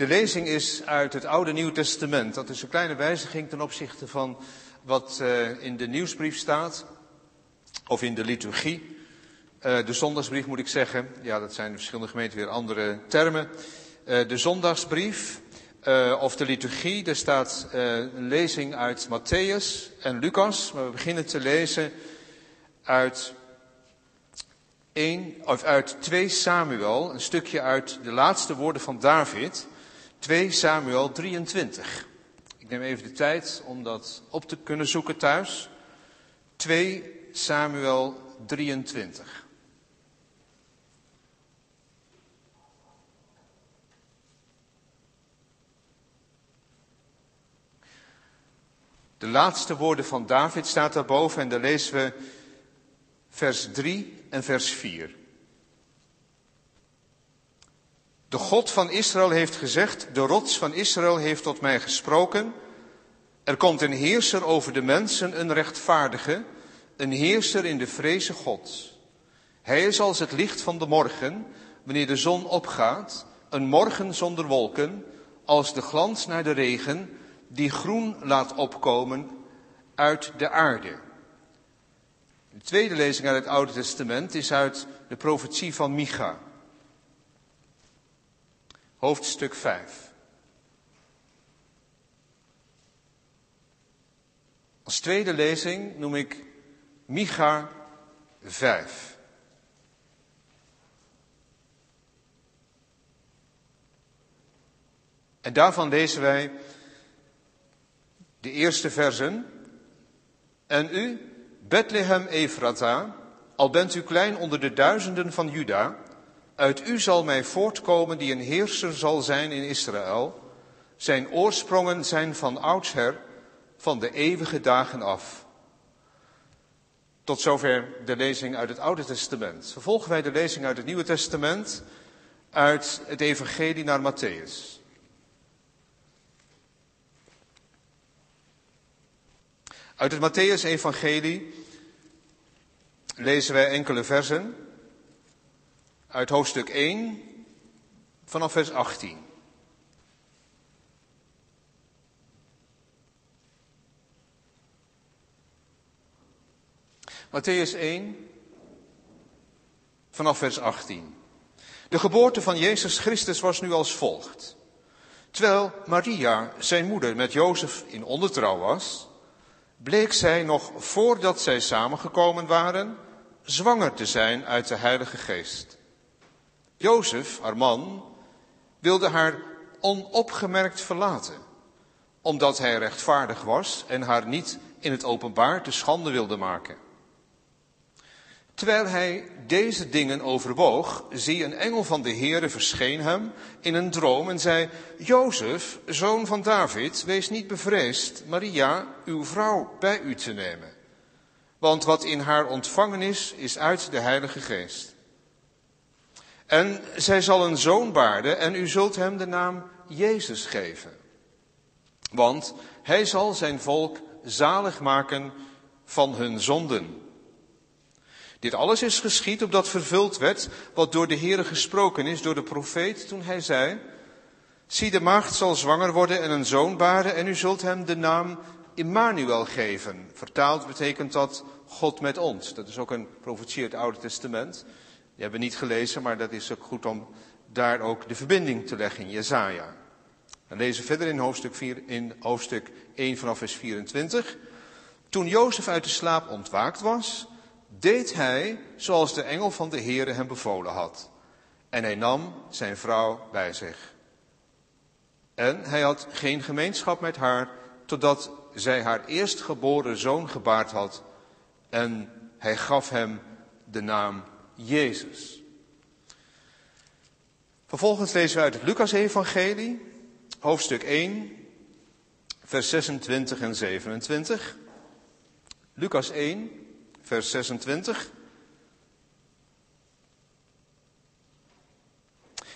De lezing is uit het Oude Nieuw Testament. Dat is een kleine wijziging ten opzichte van wat uh, in de nieuwsbrief staat, of in de liturgie. Uh, de zondagsbrief moet ik zeggen. Ja, dat zijn verschillende gemeenten weer andere termen. Uh, de zondagsbrief, of de liturgie, er staat een lezing uit Matthäus en Lucas. Maar we beginnen te lezen uit 1, of uit 2 Samuel, een stukje uit de laatste woorden van David, 2 Samuel 23. Ik neem even de tijd om dat op te kunnen zoeken thuis. 2 Samuel 23. De laatste woorden van David staat daarboven en daar lezen we vers 3 en vers 4. De God van Israël heeft gezegd, de rots van Israël heeft tot mij gesproken. Er komt een heerser over de mensen, een rechtvaardige, een heerser in de vreze God. Hij is als het licht van de morgen, wanneer de zon opgaat, een morgen zonder wolken, als de glans naar de regen, die groen laat opkomen uit de aarde. De tweede lezing uit het Oude Testament is uit de profetie van Micha. Hoofdstuk 5. Als tweede lezing noem ik Micha 5. En daarvan lezen wij de eerste versen. En u, Bethlehem Efrata, al bent u klein onder de duizenden van Juda, uit u zal mij voortkomen die een heerser zal zijn in Israël. Zijn oorsprongen zijn van oudsher, van de eeuwige dagen af. Tot zover de lezing uit het Oude Testament. Vervolgen wij de lezing uit het Nieuwe Testament, uit het Evangelie naar Matthäus. Uit het Matthäus-evangelie lezen wij enkele versen uit hoofdstuk 1 vanaf vers 18. Matthäus 1 vanaf vers 18. De geboorte van Jezus Christus was nu als volgt. Terwijl Maria, zijn moeder, met Jozef in ondertrouw was, bleek zij nog voordat zij samengekomen waren zwanger te zijn uit de Heilige Geest. Jozef, haar man, wilde haar onopgemerkt verlaten, omdat hij rechtvaardig was en haar niet in het openbaar te schande wilde maken. Terwijl hij deze dingen overwoog, zie een engel van de Heere verscheen hem in een droom en zei, Jozef, zoon van David, wees niet bevreesd Maria, uw vrouw, bij u te nemen. Want wat in haar ontvangen is, is uit de Heilige Geest. En zij zal een zoon baarden en u zult hem de naam Jezus geven. Want hij zal zijn volk zalig maken van hun zonden. Dit alles is geschied opdat vervuld werd wat door de Heere gesproken is door de profeet toen hij zei, zie de maagd zal zwanger worden en een zoon baren en u zult hem de naam Immanuel geven. Vertaald betekent dat God met ons. Dat is ook een profetie uit het Oude Testament. Die hebben we niet gelezen, maar dat is ook goed om daar ook de verbinding te leggen in Jezaja. Dan lezen we verder in hoofdstuk, 4, in hoofdstuk 1 vanaf vers 24. Toen Jozef uit de slaap ontwaakt was, deed hij zoals de engel van de Heere hem bevolen had. En hij nam zijn vrouw bij zich. En hij had geen gemeenschap met haar, totdat zij haar eerstgeboren zoon gebaard had. En hij gaf hem de naam Jezus. Vervolgens lezen we uit het Lucas-evangelie, hoofdstuk 1, vers 26 en 27. Lucas 1, vers 26.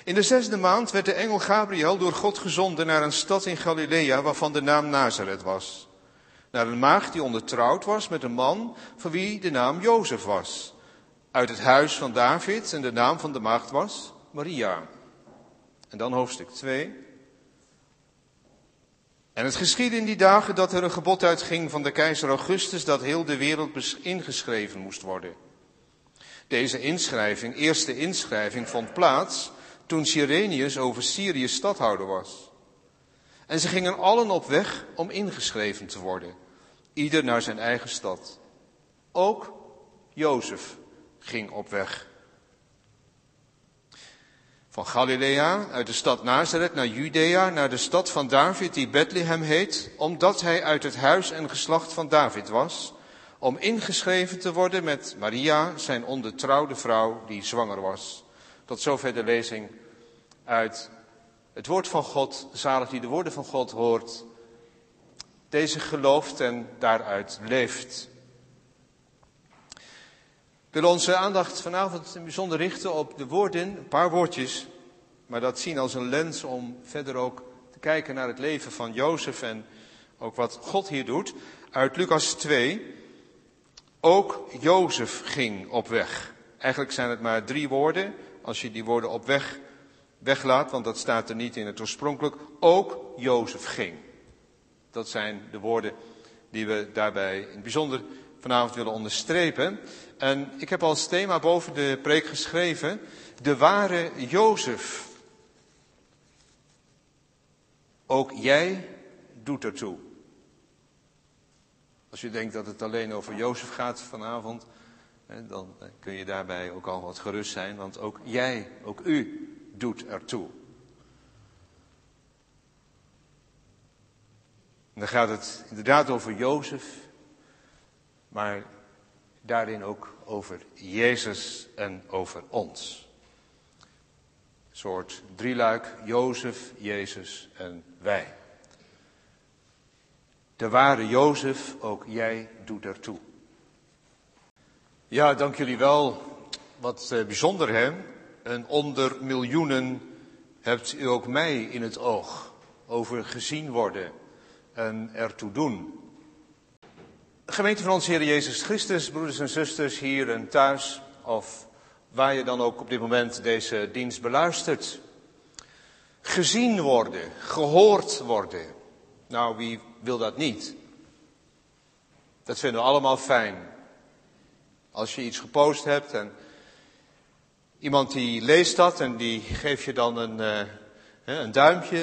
In de zesde maand werd de engel Gabriel door God gezonden naar een stad in Galilea waarvan de naam Nazareth was. Naar een maagd die ondertrouwd was met een man van wie de naam Jozef was. Uit het huis van David en de naam van de maagd was Maria. En dan hoofdstuk 2, En het geschiedde in die dagen dat er een gebod uitging van de keizer Augustus dat heel de wereld ingeschreven moest worden. Deze inschrijving, eerste inschrijving, vond plaats toen Cyrenius over Syrië stadhouder was. En ze gingen allen op weg om ingeschreven te worden, ieder naar zijn eigen stad. Ook Jozef ging op weg. Van Galilea, uit de stad Nazareth, naar Judea, naar de stad van David, die Bethlehem heet, omdat hij uit het huis en geslacht van David was, om ingeschreven te worden met Maria, zijn ondertrouwde vrouw, die zwanger was. Tot zover de lezing uit het woord van God, zalig die de woorden van God hoort, deze gelooft en daaruit leeft. Ik wil onze aandacht vanavond bijzonder richten op de woorden, een paar woordjes, maar dat zien als een lens om verder ook te kijken naar het leven van Jozef en ook wat God hier doet. Uit Lucas 2, ook Jozef ging op weg. Eigenlijk zijn het maar drie woorden, als je die woorden op weg weglaat, want dat staat er niet in het oorspronkelijk. Ook Jozef ging. Dat zijn de woorden die we daarbij in het bijzonder vanavond willen onderstrepen. En ik heb als thema boven de preek geschreven, de ware Jozef. Ook jij doet ertoe. Als je denkt dat het alleen over Jozef gaat vanavond, dan kun je daarbij ook al wat gerust zijn, want ook jij, ook u doet ertoe. Dan gaat het inderdaad over Jozef, maar daarin ook over Jezus en over ons. Een soort drieluik, Jozef, Jezus en wij. De ware Jozef, ook jij doet ertoe. Ja, dank jullie wel. Wat eh, bijzonder hè. En onder miljoenen hebt u ook mij in het oog. Over gezien worden en ertoe doen. Gemeente van onze Heer Jezus Christus, broeders en zusters hier en thuis, of waar je dan ook op dit moment deze dienst beluistert. Gezien worden, gehoord worden. Nou, wie wil dat niet? Dat vinden we allemaal fijn. Als je iets gepost hebt en iemand die leest dat en die geeft je dan een, uh, een duimpje.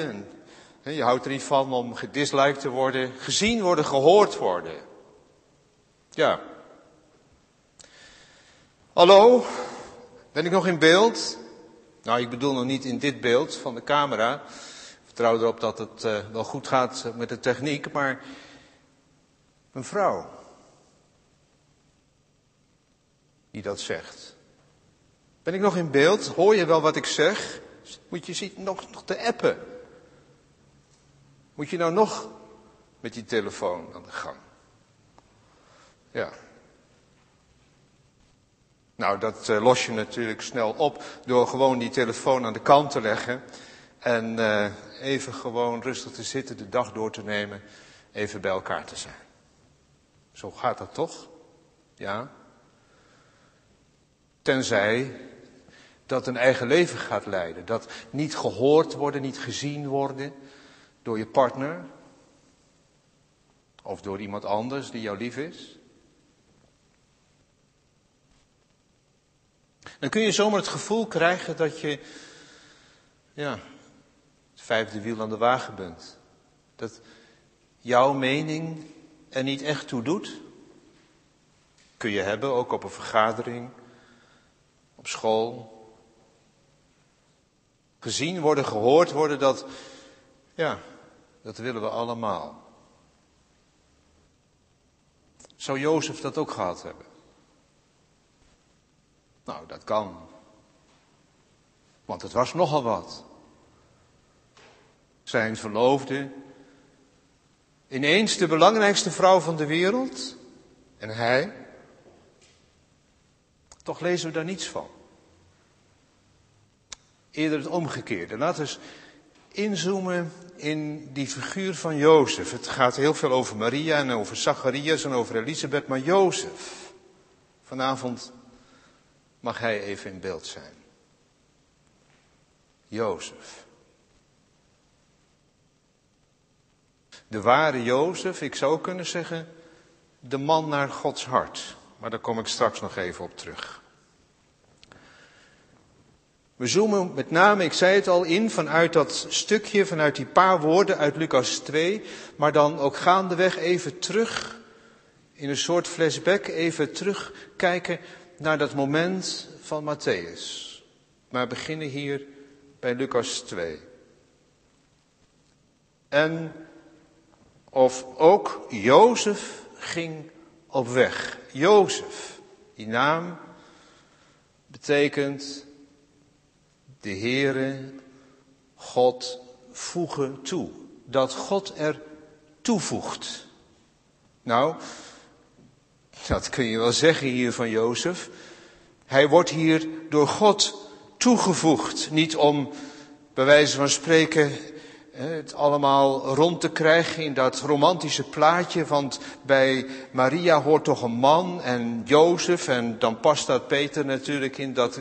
En, je houdt er niet van om gedisliked te worden. Gezien worden, gehoord worden. Ja. Hallo, ben ik nog in beeld? Nou, ik bedoel nog niet in dit beeld van de camera. Ik vertrouw erop dat het uh, wel goed gaat met de techniek, maar een vrouw die dat zegt. Ben ik nog in beeld? Hoor je wel wat ik zeg? Moet je zien nog, nog te appen? Moet je nou nog met die telefoon aan de gang? Ja. Nou, dat uh, los je natuurlijk snel op door gewoon die telefoon aan de kant te leggen. En uh, even gewoon rustig te zitten, de dag door te nemen, even bij elkaar te zijn. Zo gaat dat toch? Ja. Tenzij dat een eigen leven gaat leiden. Dat niet gehoord worden, niet gezien worden door je partner. Of door iemand anders die jou lief is. Dan kun je zomaar het gevoel krijgen dat je, ja, het vijfde wiel aan de wagen bent. Dat jouw mening er niet echt toe doet. Kun je hebben, ook op een vergadering, op school. Gezien worden, gehoord worden, dat, ja, dat willen we allemaal. Zou Jozef dat ook gehad hebben? Nou, dat kan. Want het was nogal wat. Zijn verloofde, ineens de belangrijkste vrouw van de wereld, en hij. Toch lezen we daar niets van. Eerder het omgekeerde. Laten we inzoomen in die figuur van Jozef. Het gaat heel veel over Maria en over Zacharias en over Elisabeth, maar Jozef. Vanavond mag hij even in beeld zijn. Jozef. De ware Jozef, ik zou kunnen zeggen, de man naar Gods hart. Maar daar kom ik straks nog even op terug. We zoomen met name, ik zei het al, in vanuit dat stukje, vanuit die paar woorden uit Lucas 2, maar dan ook gaandeweg even terug, in een soort flashback, even terugkijken naar dat moment van Matthäus. Maar beginnen hier bij Lucas 2. En of ook Jozef ging op weg. Jozef, die naam betekent de Heere, God voegen toe. Dat God er toevoegt. Nou, dat kun je wel zeggen hier van Jozef. Hij wordt hier door God toegevoegd. Niet om, bij wijze van spreken, het allemaal rond te krijgen in dat romantische plaatje. Want bij Maria hoort toch een man en Jozef. En dan past dat Peter natuurlijk in dat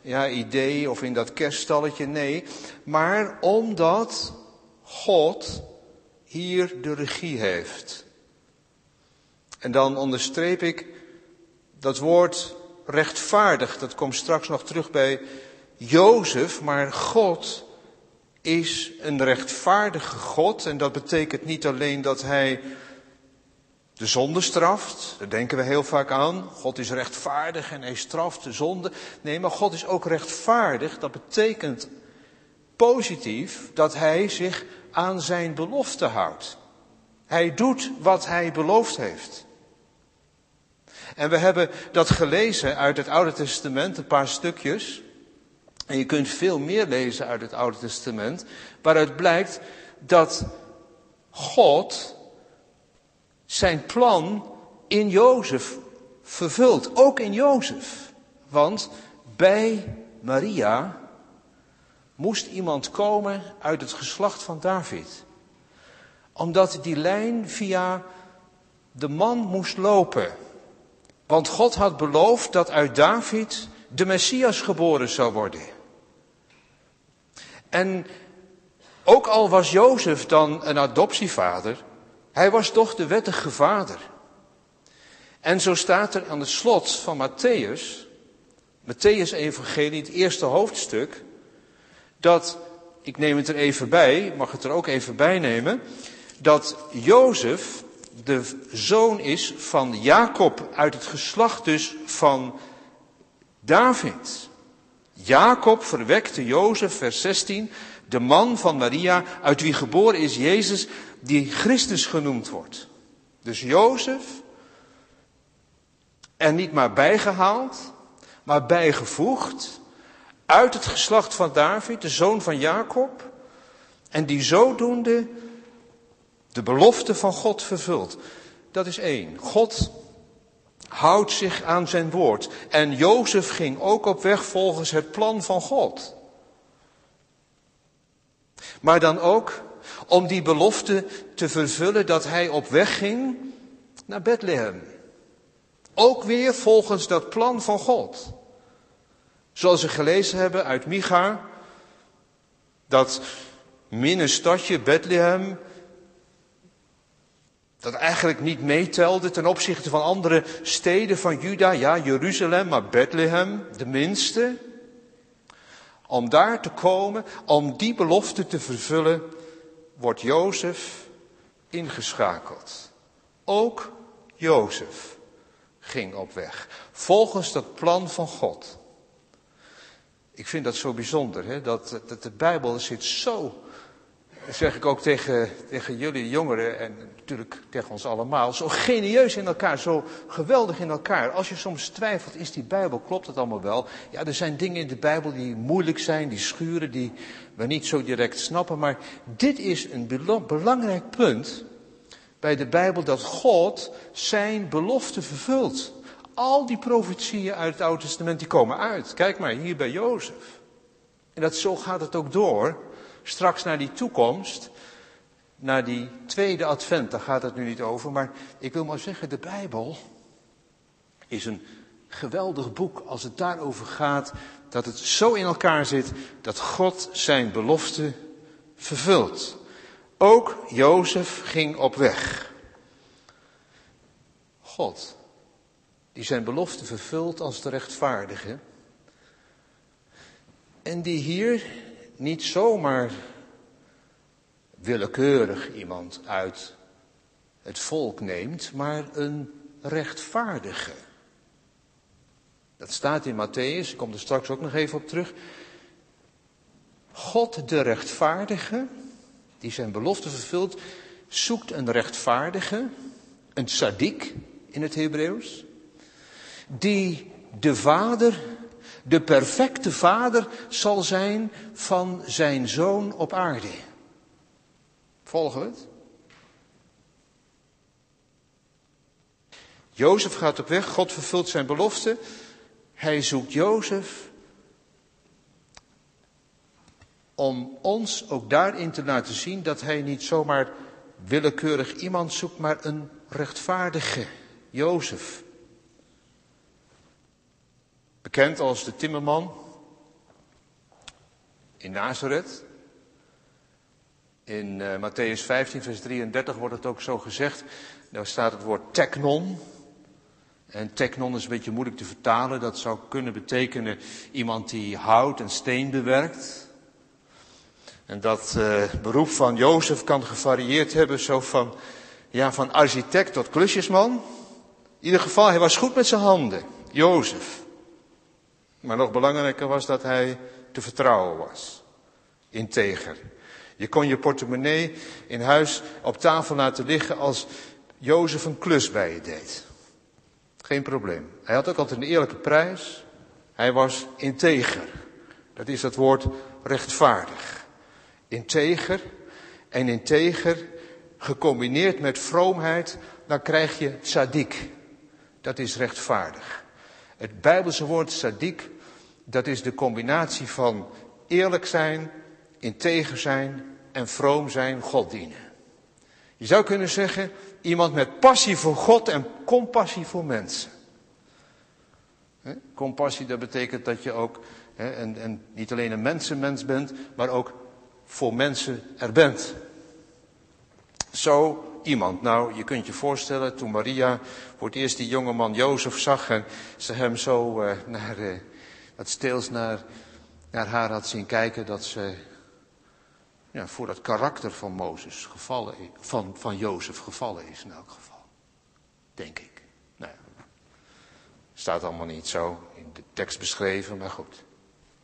ja, idee of in dat kerststalletje. Nee, maar omdat God hier de regie heeft. En dan onderstreep ik dat woord rechtvaardig. Dat komt straks nog terug bij Jozef. Maar God is een rechtvaardige God. En dat betekent niet alleen dat hij de zonde straft. Daar denken we heel vaak aan. God is rechtvaardig en hij straft de zonde. Nee, maar God is ook rechtvaardig. Dat betekent positief dat hij zich aan zijn belofte houdt. Hij doet wat hij beloofd heeft. En we hebben dat gelezen uit het Oude Testament, een paar stukjes. En je kunt veel meer lezen uit het Oude Testament, waaruit blijkt dat God zijn plan in Jozef vervult. Ook in Jozef. Want bij Maria moest iemand komen uit het geslacht van David. Omdat die lijn via de man moest lopen. Want God had beloofd dat uit David de Messias geboren zou worden. En ook al was Jozef dan een adoptievader, hij was toch de wettige vader. En zo staat er aan het slot van Matthäus, Matthäus Evangelie, het eerste hoofdstuk, dat, ik neem het er even bij, mag het er ook even bij nemen, dat Jozef de zoon is van Jacob uit het geslacht dus van David. Jacob verwekte Jozef, vers 16, de man van Maria, uit wie geboren is Jezus, die Christus genoemd wordt. Dus Jozef, er niet maar bijgehaald, maar bijgevoegd, uit het geslacht van David, de zoon van Jacob, en die zodoende de belofte van God vervult. Dat is één. God houdt zich aan zijn woord. En Jozef ging ook op weg volgens het plan van God. Maar dan ook om die belofte te vervullen dat hij op weg ging naar Bethlehem. Ook weer volgens dat plan van God. Zoals we gelezen hebben uit Micha, dat stadje Bethlehem dat eigenlijk niet meetelde ten opzichte van andere steden van Juda, ja, Jeruzalem, maar Bethlehem, de minste. Om daar te komen, om die belofte te vervullen, wordt Jozef ingeschakeld. Ook Jozef ging op weg, volgens dat plan van God. Ik vind dat zo bijzonder, hè? Dat, dat de Bijbel zit zo dat zeg ik ook tegen, tegen jullie jongeren en natuurlijk tegen ons allemaal, zo genieus in elkaar, zo geweldig in elkaar. Als je soms twijfelt, is die Bijbel, klopt het allemaal wel? Ja, er zijn dingen in de Bijbel die moeilijk zijn, die schuren, die we niet zo direct snappen, maar dit is een belangrijk punt bij de Bijbel, dat God zijn belofte vervult. Al die profetieën uit het Oude Testament, die komen uit. Kijk maar, hier bij Jozef. En dat, zo gaat het ook door straks naar die toekomst, naar die tweede advent, daar gaat het nu niet over, maar ik wil maar zeggen, de Bijbel is een geweldig boek als het daarover gaat dat het zo in elkaar zit dat God zijn belofte vervult. Ook Jozef ging op weg. God, die zijn belofte vervult als de rechtvaardige. En die hier niet zomaar willekeurig iemand uit het volk neemt, maar een rechtvaardige. Dat staat in Matthäus, ik kom er straks ook nog even op terug. God de rechtvaardige, die zijn belofte vervult, zoekt een rechtvaardige, een tzaddik in het Hebreeuws, die de vader, de perfecte vader zal zijn van zijn zoon op aarde. Volgen we het? Jozef gaat op weg, God vervult zijn belofte. Hij zoekt Jozef om ons ook daarin te laten zien dat hij niet zomaar willekeurig iemand zoekt, maar een rechtvaardige Jozef. Bekend als de timmerman in Nazareth. In uh, Matthäus 15, vers 33 wordt het ook zo gezegd. Daar staat het woord teknon. En teknon is een beetje moeilijk te vertalen. Dat zou kunnen betekenen iemand die hout en steen bewerkt. En dat uh, beroep van Jozef kan gevarieerd hebben, zo van, ja, van architect tot klusjesman. In ieder geval, hij was goed met zijn handen, Jozef. Maar nog belangrijker was dat hij te vertrouwen was. Integer. Je kon je portemonnee in huis op tafel laten liggen als Jozef een klus bij je deed. Geen probleem. Hij had ook altijd een eerlijke prijs. Hij was integer. Dat is het woord rechtvaardig. Integer. En integer, gecombineerd met vroomheid, dan krijg je tzaddik. Dat is rechtvaardig. Het Bijbelse woord tzaddik, dat is de combinatie van eerlijk zijn, integer zijn en vroom zijn, God dienen. Je zou kunnen zeggen, iemand met passie voor God en compassie voor mensen. Compassie, dat betekent dat je ook en, en niet alleen een mensenmens bent, maar ook voor mensen er bent. Zo iemand. Nou, je kunt je voorstellen, toen Maria voor het eerst die jonge man Jozef zag en ze hem zo uh, naar, uh, wat steels naar, naar haar had zien kijken, dat ze ja, voor dat karakter van Mozes gevallen van, van Jozef gevallen is in elk geval. Denk ik. Nou ja, staat allemaal niet zo in de tekst beschreven, maar goed.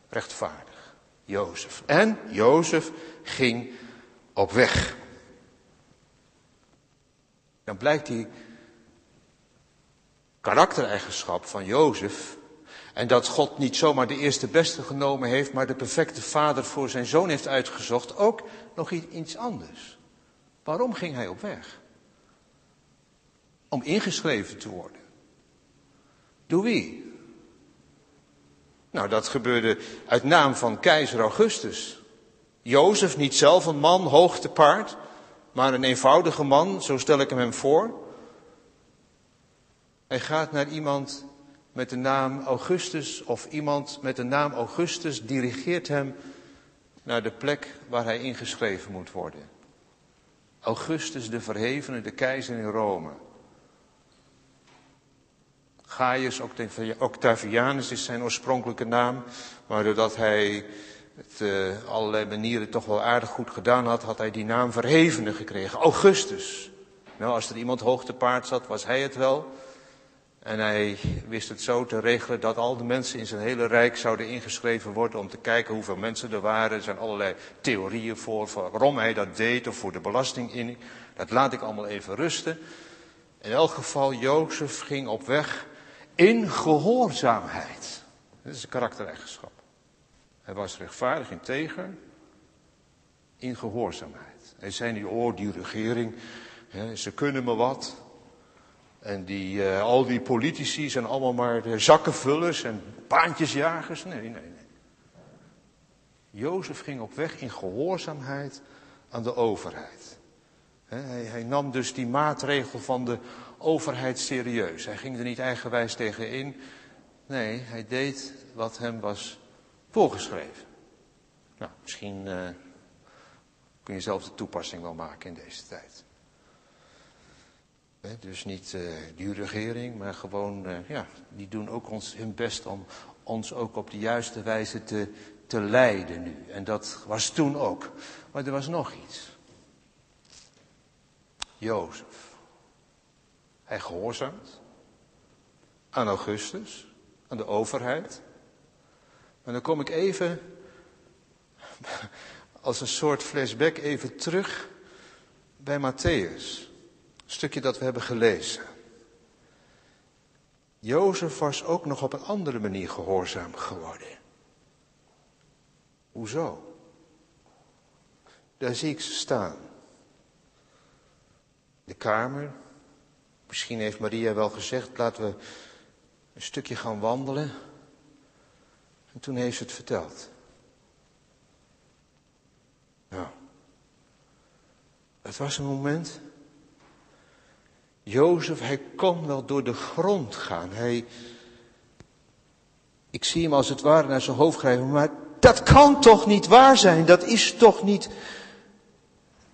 Rechtvaardig. Jozef. En Jozef ging op weg. Dan blijkt die karaktereigenschap van Jozef en dat God niet zomaar de eerste beste genomen heeft, maar de perfecte vader voor zijn zoon heeft uitgezocht, ook nog iets anders. Waarom ging hij op weg? Om ingeschreven te worden. Door wie? Nou, dat gebeurde uit naam van keizer Augustus. Jozef, niet zelf een man, hoog te paard, maar een eenvoudige man, zo stel ik hem hem voor. Hij gaat naar iemand met de naam Augustus of iemand met de naam Augustus dirigeert hem naar de plek waar hij ingeschreven moet worden. Augustus de Verhevene, de keizer in Rome. Gaius Octavianus is zijn oorspronkelijke naam, maar doordat hij het uh, allerlei manieren toch wel aardig goed gedaan had, had hij die naam Verhevene gekregen. Augustus. Nou, als er iemand hoog te paard zat, was hij het wel. En hij wist het zo te regelen dat al de mensen in zijn hele rijk zouden ingeschreven worden om te kijken hoeveel mensen er waren. Er zijn allerlei theorieën voor, waarom hij dat deed of voor de belasting in. Dat laat ik allemaal even rusten. In elk geval, Jozef ging op weg in gehoorzaamheid. Dat is een karaktereigenschap. Hij was rechtvaardig, integer, in gehoorzaamheid. Hij zei niet, oh die regering, ze kunnen me wat. En die, uh, al die politici zijn allemaal maar de zakkenvullers en baantjesjagers. Nee, nee, nee. Jozef ging op weg in gehoorzaamheid aan de overheid. hij, hij, nam dus die maatregel van de overheid serieus. Hij ging er niet eigenwijs tegen in. Nee, hij deed wat hem was voorgeschreven. Nou, misschien uh, Kun je zelf de toepassing wel maken in deze tijd. Dus niet uh, die regering, maar gewoon, uh, ja, die doen ook ons, hun best om ons ook op de juiste wijze te, te leiden nu. En dat was toen ook. Maar er was nog iets. Jozef. Hij gehoorzaamt aan Augustus, aan de overheid. En dan kom ik even, als een soort flashback, even terug bij Matthäus. Stukje dat we hebben gelezen. Jozef was ook nog op een andere manier gehoorzaam geworden. Hoezo? Daar zie ik ze staan. De kamer. Misschien heeft Maria wel gezegd, laten we een stukje gaan wandelen. En toen heeft ze het verteld. Nou, het was een moment. Jozef, hij kon wel door de grond gaan. Hij, ik zie hem als het ware naar zijn hoofd grijpen, maar dat kan toch niet waar zijn? Dat is toch niet.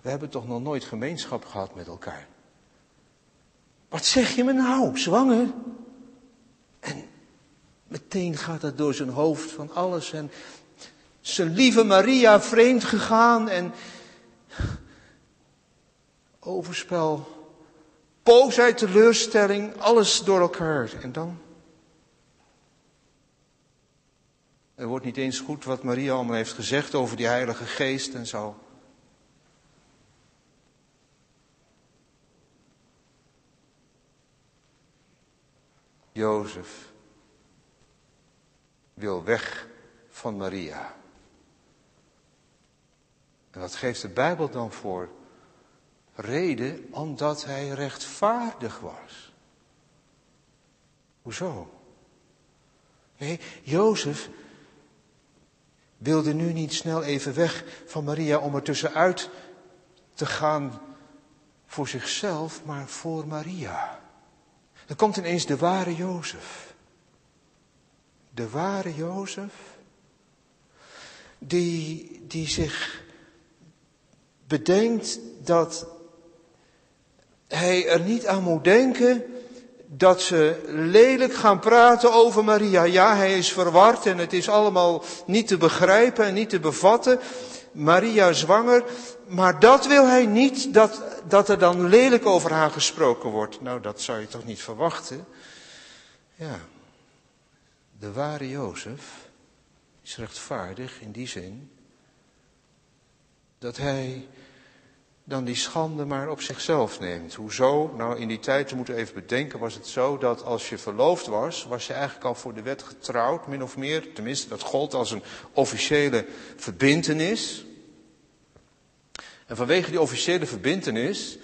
We hebben toch nog nooit gemeenschap gehad met elkaar. Wat zeg je me nou, zwanger? En meteen gaat dat door zijn hoofd van alles. En zijn lieve Maria vreemd gegaan en overspel, boosheid, teleurstelling, alles door elkaar. En dan? Er wordt niet eens goed wat Maria allemaal heeft gezegd over die Heilige Geest en zo. Jozef wil weg van Maria. En wat geeft de Bijbel dan voor reden? Omdat hij rechtvaardig was. Hoezo? Nee, Jozef wilde nu niet snel even weg van Maria om er tussenuit te gaan voor zichzelf, maar voor Maria. Dan komt ineens de ware Jozef. De ware Jozef, die, die zich bedenkt dat hij er niet aan moet denken dat ze lelijk gaan praten over Maria. Ja, hij is verward en het is allemaal niet te begrijpen en niet te bevatten. Maria zwanger, maar dat wil hij niet, dat, dat er dan lelijk over haar gesproken wordt. Nou, dat zou je toch niet verwachten? Ja, de ware Jozef is rechtvaardig in die zin dat hij dan die schande maar op zichzelf neemt. Hoezo? Nou, in die tijd, we moeten even bedenken, was het zo dat als je verloofd was, was je eigenlijk al voor de wet getrouwd, min of meer. Tenminste, dat gold als een officiële verbintenis. En vanwege die officiële verbintenis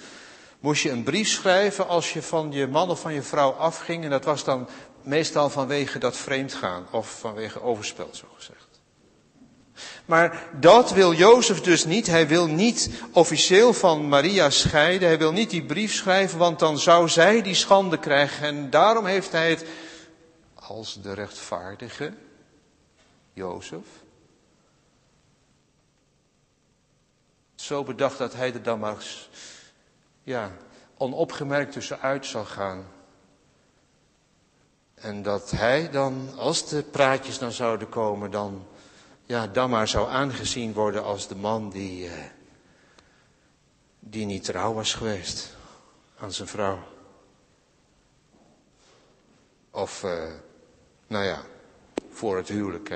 moest je een brief schrijven als je van je man of van je vrouw afging. En dat was dan meestal vanwege dat vreemdgaan of vanwege overspel, zo gezegd. Maar dat wil Jozef dus niet. Hij wil niet officieel van Maria scheiden. Hij wil niet die brief schrijven, want dan zou zij die schande krijgen. En daarom heeft hij het als de rechtvaardige Jozef zo bedacht dat hij er dan maar ja, onopgemerkt tussenuit zal gaan. En dat hij dan, als de praatjes dan zouden komen, dan ja, dan maar zou aangezien worden als de man die, uh, die niet trouw was geweest aan zijn vrouw. Of, uh, nou ja, voor het huwelijk,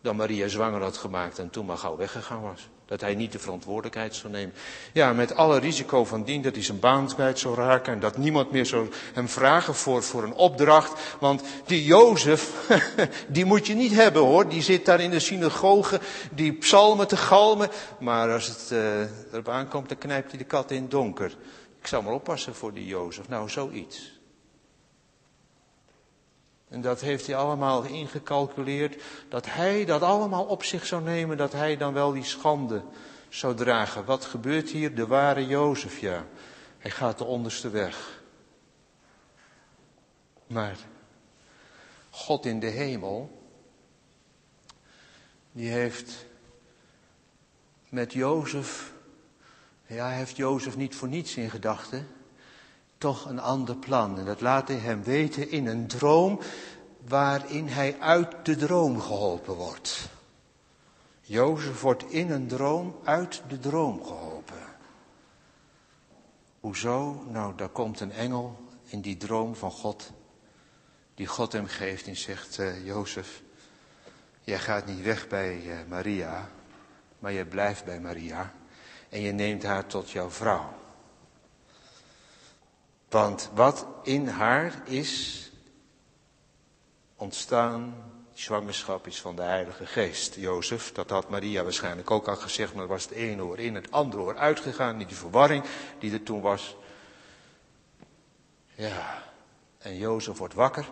dan Maria zwanger had gemaakt en toen maar gauw weggegaan was. Dat hij niet de verantwoordelijkheid zou nemen. Ja, met alle risico van dien dat hij zijn baan kwijt zou raken. En dat niemand meer zou hem vragen voor, voor een opdracht. Want die Jozef, die moet je niet hebben hoor. Die zit daar in de synagoge, die psalmen te galmen. Maar als het uh, erop aankomt, dan knijpt hij de kat in het donker. Ik zou maar oppassen voor die Jozef. Nou, zoiets. En dat heeft hij allemaal ingecalculeerd, dat hij dat allemaal op zich zou nemen, dat hij dan wel die schande zou dragen. Wat gebeurt hier? De ware Jozef, ja. Hij gaat de onderste weg. Maar God in de hemel, die heeft met Jozef, ja, hij heeft Jozef niet voor niets in gedachten, toch een ander plan. En dat laat hij hem weten in een droom waarin hij uit de droom geholpen wordt. Jozef wordt in een droom uit de droom geholpen. Hoezo? Nou, daar komt een engel in die droom van God, die God hem geeft en zegt, uh, Jozef, jij gaat niet weg bij uh, Maria, maar je blijft bij Maria en je neemt haar tot jouw vrouw. Want wat in haar is ontstaan, zwangerschap is van de Heilige Geest. Jozef, dat had Maria waarschijnlijk ook al gezegd, maar was het ene oor in, het andere oor uitgegaan, niet die verwarring die er toen was. Ja, en Jozef wordt wakker.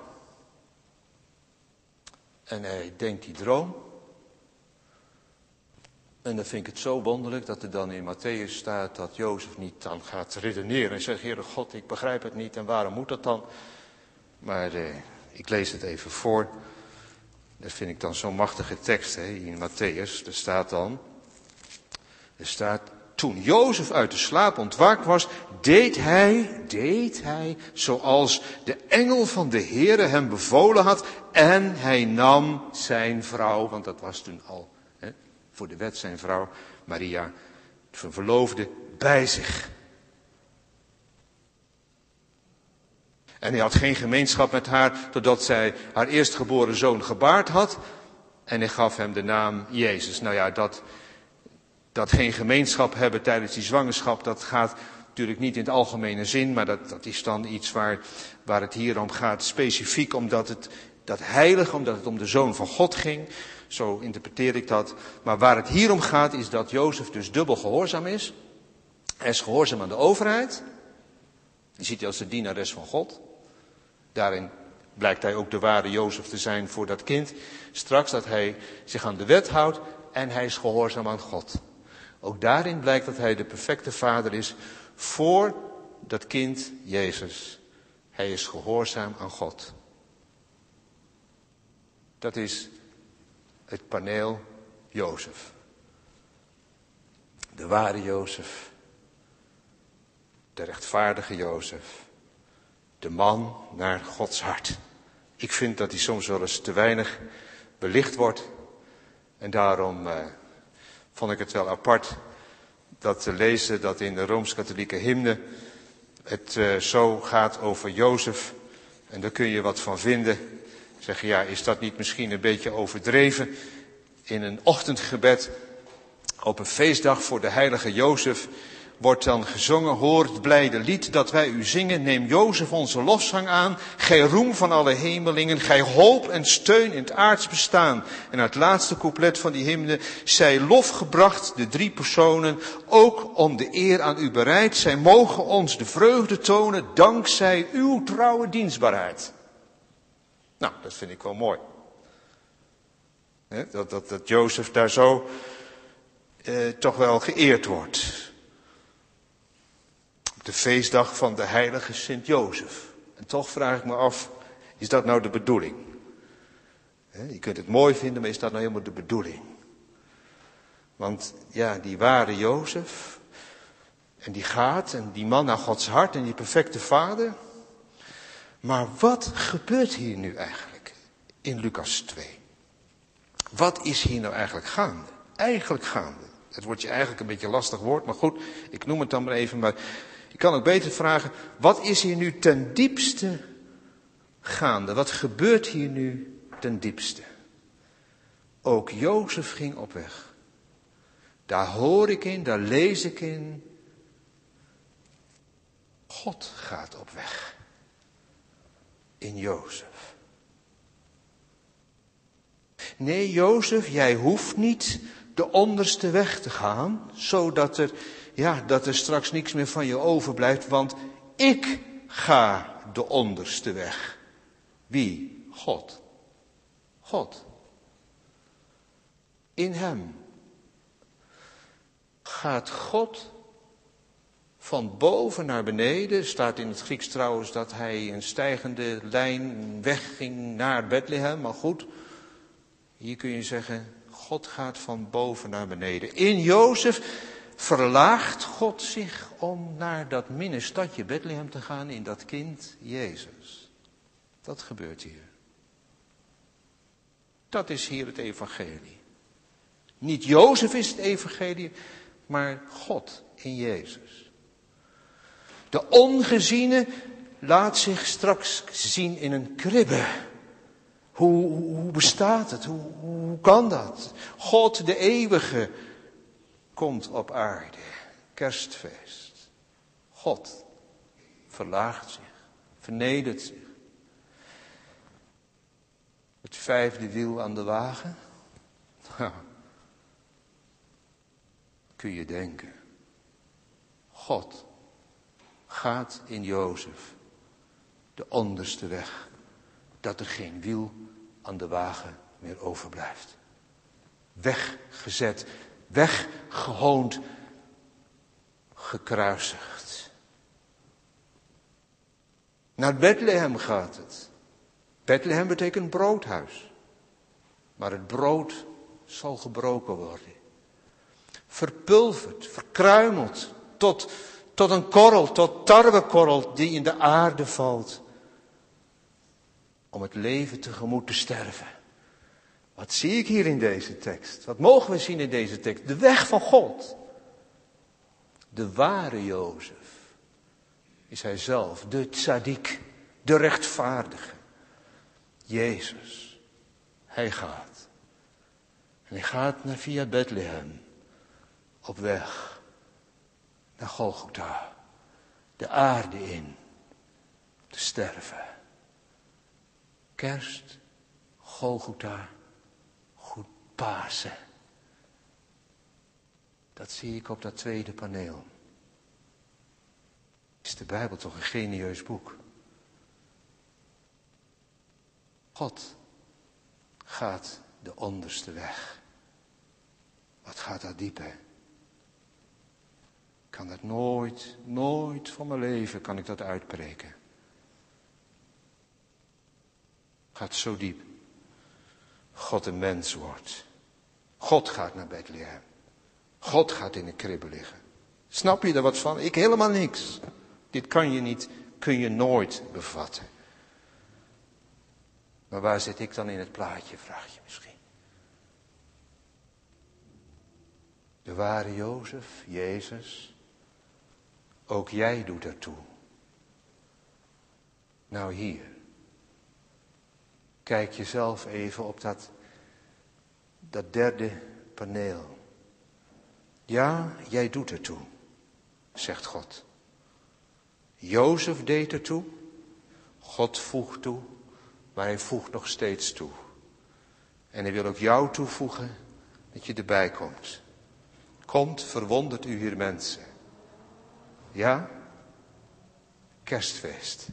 En hij denkt die droom. En dan vind ik het zo wonderlijk dat er dan in Matthäus staat dat Jozef niet dan gaat redeneren en zegt, Heere God, ik begrijp het niet en waarom moet dat dan? Maar eh, ik lees het even voor. Dat vind ik dan zo'n machtige tekst hè, in Matthäus. Er staat dan, er staat, toen Jozef uit de slaap ontwaakt was, deed hij, deed hij, zoals de engel van de Heere hem bevolen had. En hij nam zijn vrouw, want dat was toen al voor de wet zijn vrouw, Maria, zijn verloofde, bij zich. En hij had geen gemeenschap met haar totdat zij haar eerstgeboren zoon gebaard had. En hij gaf hem de naam Jezus. Nou ja, dat, dat geen gemeenschap hebben tijdens die zwangerschap, dat gaat natuurlijk niet in het algemene zin, maar dat, dat is dan iets waar, waar het hier om gaat, specifiek omdat het dat heilige, omdat het om de zoon van God ging. Zo interpreteer ik dat. Maar waar het hier om gaat, is dat Jozef dus dubbel gehoorzaam is. Hij is gehoorzaam aan de overheid. Die ziet hij als de dienares van God. Daarin blijkt hij ook de ware Jozef te zijn voor dat kind. Straks dat hij zich aan de wet houdt en hij is gehoorzaam aan God. Ook daarin blijkt dat hij de perfecte vader is voor dat kind Jezus. Hij is gehoorzaam aan God. Dat is het paneel Jozef. De ware Jozef. De rechtvaardige Jozef de man naar Gods hart. Ik vind dat hij soms wel eens te weinig belicht wordt. En daarom eh, vond ik het wel apart dat te lezen dat in de Rooms-Katholieke hymne het uh, zo gaat over Jozef. En daar kun je wat van vinden. Zeggen, ja, is dat niet misschien een beetje overdreven? In een ochtendgebed op een feestdag voor de heilige Jozef wordt dan gezongen, hoor het blijde lied dat wij u zingen, neem Jozef onze lofzang aan, gij roem van alle hemelingen, gij hoop en steun in het aards bestaan. En het laatste couplet van die hymne, zij lof gebracht, de drie personen, ook om de eer aan u bereid, zij mogen ons de vreugde tonen, dankzij uw trouwe dienstbaarheid. Nou, dat vind ik wel mooi. dat, dat, dat Jozef daar zo eh, toch wel geëerd wordt de feestdag van de heilige Sint-Jozef. En toch vraag ik me af, is dat nou de bedoeling? Je kunt het mooi vinden, maar is dat nou helemaal de bedoeling? Want ja, die ware Jozef, en die gaat, en die man naar Gods hart, en die perfecte vader. Maar wat gebeurt hier nu eigenlijk in Lucas 2? Wat is hier nou eigenlijk gaande? Eigenlijk gaande. Het wordt je eigenlijk een beetje lastig woord, maar goed, ik noem het dan maar even. Maar je kan ook beter vragen, wat is hier nu ten diepste gaande? Wat gebeurt hier nu ten diepste? Ook Jozef ging op weg. Daar hoor ik in, daar lees ik in. God gaat op weg. In Jozef. Nee, Jozef, jij hoeft niet de onderste weg te gaan, zodat er ja, dat er straks niks meer van je overblijft, want ik ga de onderste weg. Wie? God. God. In Hem gaat God van boven naar beneden. Staat in het Grieks trouwens dat hij een stijgende lijn wegging naar Bethlehem. Maar goed, hier kun je zeggen, God gaat van boven naar beneden. In Jozef verlaagt God zich om naar dat minnestadje Bethlehem te gaan in dat kind Jezus. Dat gebeurt hier. Dat is hier het evangelie. Niet Jozef is het evangelie, maar God in Jezus. De ongeziene laat zich straks zien in een kribbe. Hoe, hoe bestaat het? Hoe, hoe kan dat? God de eeuwige komt op aarde. Kerstfeest. God verlaagt zich, vernedert zich. Het vijfde wiel aan de wagen. kun je denken. God gaat in Jozef de onderste weg. Dat er geen wiel aan de wagen meer overblijft. Weggezet, weggehoond, gekruisigd. Naar Bethlehem gaat het. Bethlehem betekent broodhuis. Maar het brood zal gebroken worden. Verpulverd, verkruimeld, tot, tot een korrel, tot tarwekorrel die in de aarde valt. Om het leven tegemoet te sterven. Wat zie ik hier in deze tekst? Wat mogen we zien in deze tekst? De weg van God. De ware Jozef is hij zelf, de tzaddik, de rechtvaardige. Jezus, hij gaat. En hij gaat naar via Bethlehem op weg naar Golgotha, de aarde in, te sterven. Kerst, Golgotha, goed Pasen. Dat zie ik op dat tweede paneel. Is de Bijbel toch een genieus boek? God gaat de onderste weg. Wat gaat dat diep, hè? Kan dat nooit, nooit van mijn leven kan ik dat uitbreken. Gaat zo diep. God een mens wordt. God gaat naar Bethlehem. God gaat in een kribbe liggen. Snap je er wat van? Ik helemaal niks. Dit kan je niet, kun je nooit bevatten. Maar waar zit ik dan in het plaatje, vraag je misschien. De ware Jozef, Jezus, ook jij doet ertoe. Nou hier, kijk jezelf even op dat, dat derde paneel. Ja, jij doet ertoe, zegt God. Jozef deed ertoe, God voegt toe, maar hij voegt nog steeds toe. En hij wil ook jou toevoegen dat je erbij komt. Komt, verwondert u hier mensen. Ja? Kerstfeest.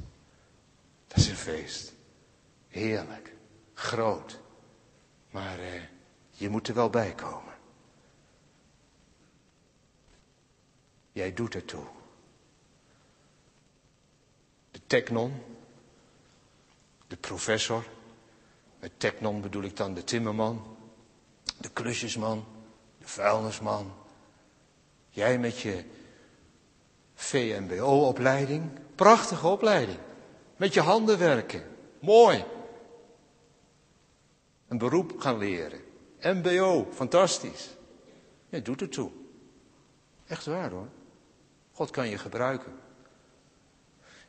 Dat is een feest. Heerlijk. Groot. Maar eh, je moet er wel bij komen. Jij doet ertoe. De teknon, de professor. Met teknon bedoel ik dan de timmerman, de klusjesman, de vuilnisman. Jij met je VMBO-opleiding, prachtige opleiding. Met je handen werken, mooi. Een beroep gaan leren. MBO, fantastisch. Je doet het toe. Echt waar hoor. God kan je gebruiken.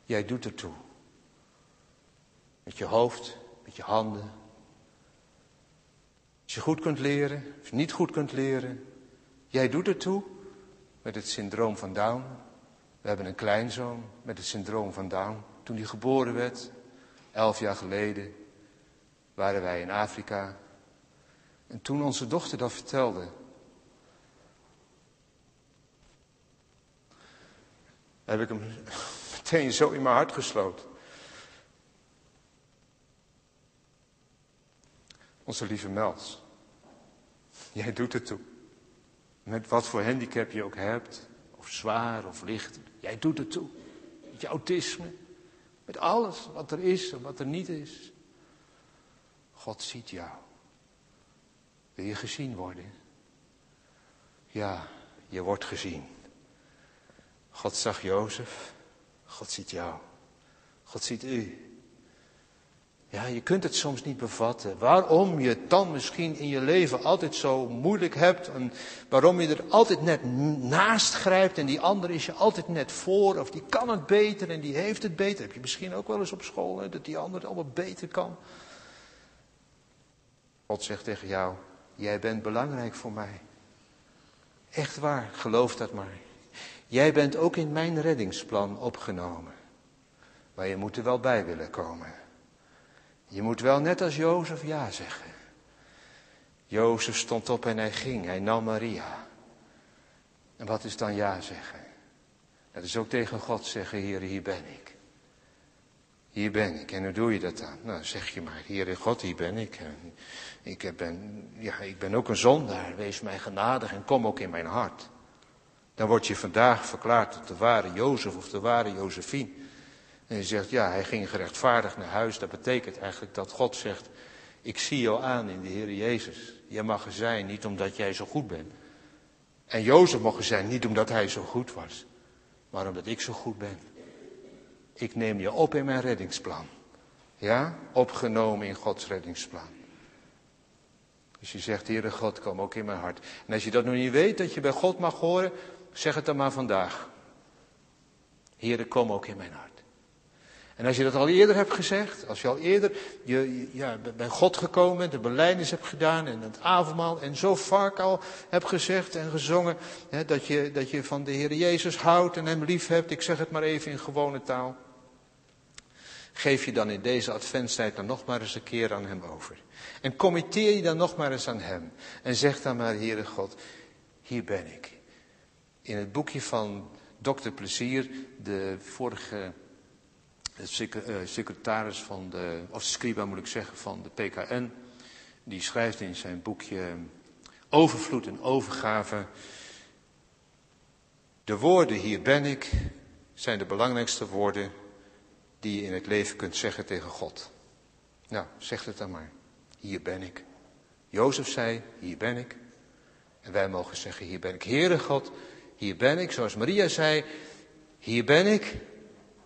Jij doet er toe. Met je hoofd, met je handen. Als je goed kunt leren, je niet goed kunt leren. Jij doet er toe met het syndroom van Down. We hebben een kleinzoon met het syndroom van Down. Toen hij geboren werd, elf jaar geleden, waren wij in Afrika. En toen onze dochter dat vertelde, heb ik hem meteen zo in mijn hart gesloten. Onze lieve Mels, jij doet het toe. Met wat voor handicap je ook hebt, of zwaar of licht, jij doet het toe. Met je autisme, met alles wat er is en wat er niet is. God ziet jou. Wil je gezien worden? Ja, je wordt gezien. God zag Jozef, God ziet jou, God ziet u. Ja, je kunt het soms niet bevatten. Waarom je het dan misschien in je leven altijd zo moeilijk hebt. En waarom je er altijd net naast grijpt. En die ander is je altijd net voor. Of die kan het beter en die heeft het beter. Heb je misschien ook wel eens op school. Dat die ander het allemaal beter kan. God zegt tegen jou. Jij bent belangrijk voor mij. Echt waar, geloof dat maar. Jij bent ook in mijn reddingsplan opgenomen. Maar je moet er wel bij willen komen. Je moet wel net als Jozef ja zeggen. Jozef stond op en hij ging. Hij nam Maria. En wat is dan ja zeggen? Dat is ook tegen God zeggen, Heer, hier ben ik. Hier ben ik. En hoe doe je dat dan? Nou, zeg je maar, Heer God, hier ben ik. Ik ben, ja, ik ben ook een zondaar. Wees mij genadig en kom ook in mijn hart. Dan word je vandaag verklaard tot de ware Jozef of de ware Josephine. En je zegt, ja, hij ging gerechtvaardigd naar huis. Dat betekent eigenlijk dat God zegt, ik zie jou aan in de Heer Jezus. Jij mag er zijn, niet omdat jij zo goed bent. En Jozef mag er zijn, niet omdat hij zo goed was. Maar omdat ik zo goed ben. Ik neem je op in mijn reddingsplan. Ja, opgenomen in Gods reddingsplan. Dus je zegt, Heere God, kom ook in mijn hart. En als je dat nog niet weet, dat je bij God mag horen, zeg het dan maar vandaag. Heere, kom ook in mijn hart. En als je dat al eerder hebt gezegd, als je al eerder je, ja, bij God gekomen bent, de beleidnis hebt gedaan en het avondmaal en zo vaak al hebt gezegd en gezongen, hè, dat, je, dat je van de Heer Jezus houdt en Hem lief hebt, ik zeg het maar even in gewone taal, geef je dan in deze adventstijd dan nog maar eens een keer aan Hem over. En committeer je dan nog maar eens aan Hem. En zeg dan maar, Heere God, hier ben ik. In het boekje van Dr. Plezier, de vorige eh, secretaris van de, of scriba moet ik zeggen, van de PKN, die schrijft in zijn boekje Overvloed en Overgave. De woorden hier ben ik zijn de belangrijkste woorden die je in het leven kunt zeggen tegen God. Nou, zeg het dan maar. Hier ben ik. Jozef zei, hier ben ik. En wij mogen zeggen, hier ben ik. Heere God, hier ben ik. Zoals Maria zei, hier ben ik.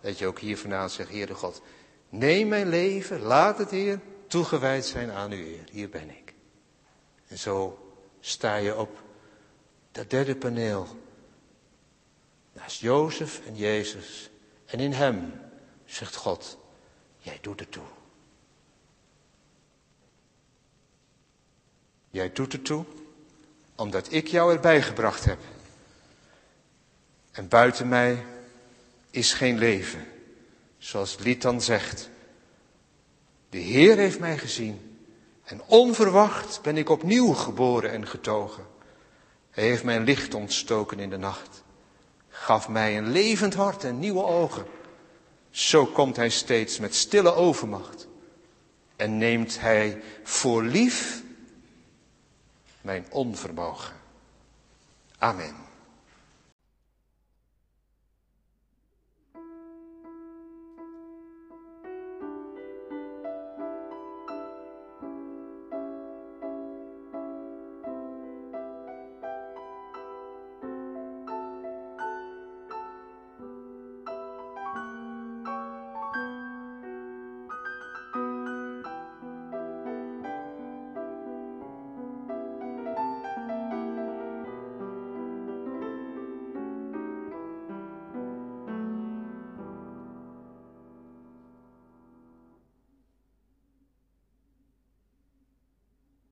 Dat je ook hier vanavond zegt, Heere God, neem mijn leven, laat het Heer toegewijd zijn aan uw eer. Hier ben ik. En zo sta je op dat derde paneel. Naast Jozef en Jezus. En in hem zegt God, jij doet het toe. Jij doet het toe, omdat ik jou erbij gebracht heb. En buiten mij is geen leven. Zoals het dan zegt. De Heer heeft mij gezien en onverwacht ben ik opnieuw geboren en getogen. Hij heeft mijn licht ontstoken in de nacht, gaf mij een levend hart en nieuwe ogen. Zo komt hij steeds met stille overmacht en neemt hij voor lief mijn onvermogen. Amen.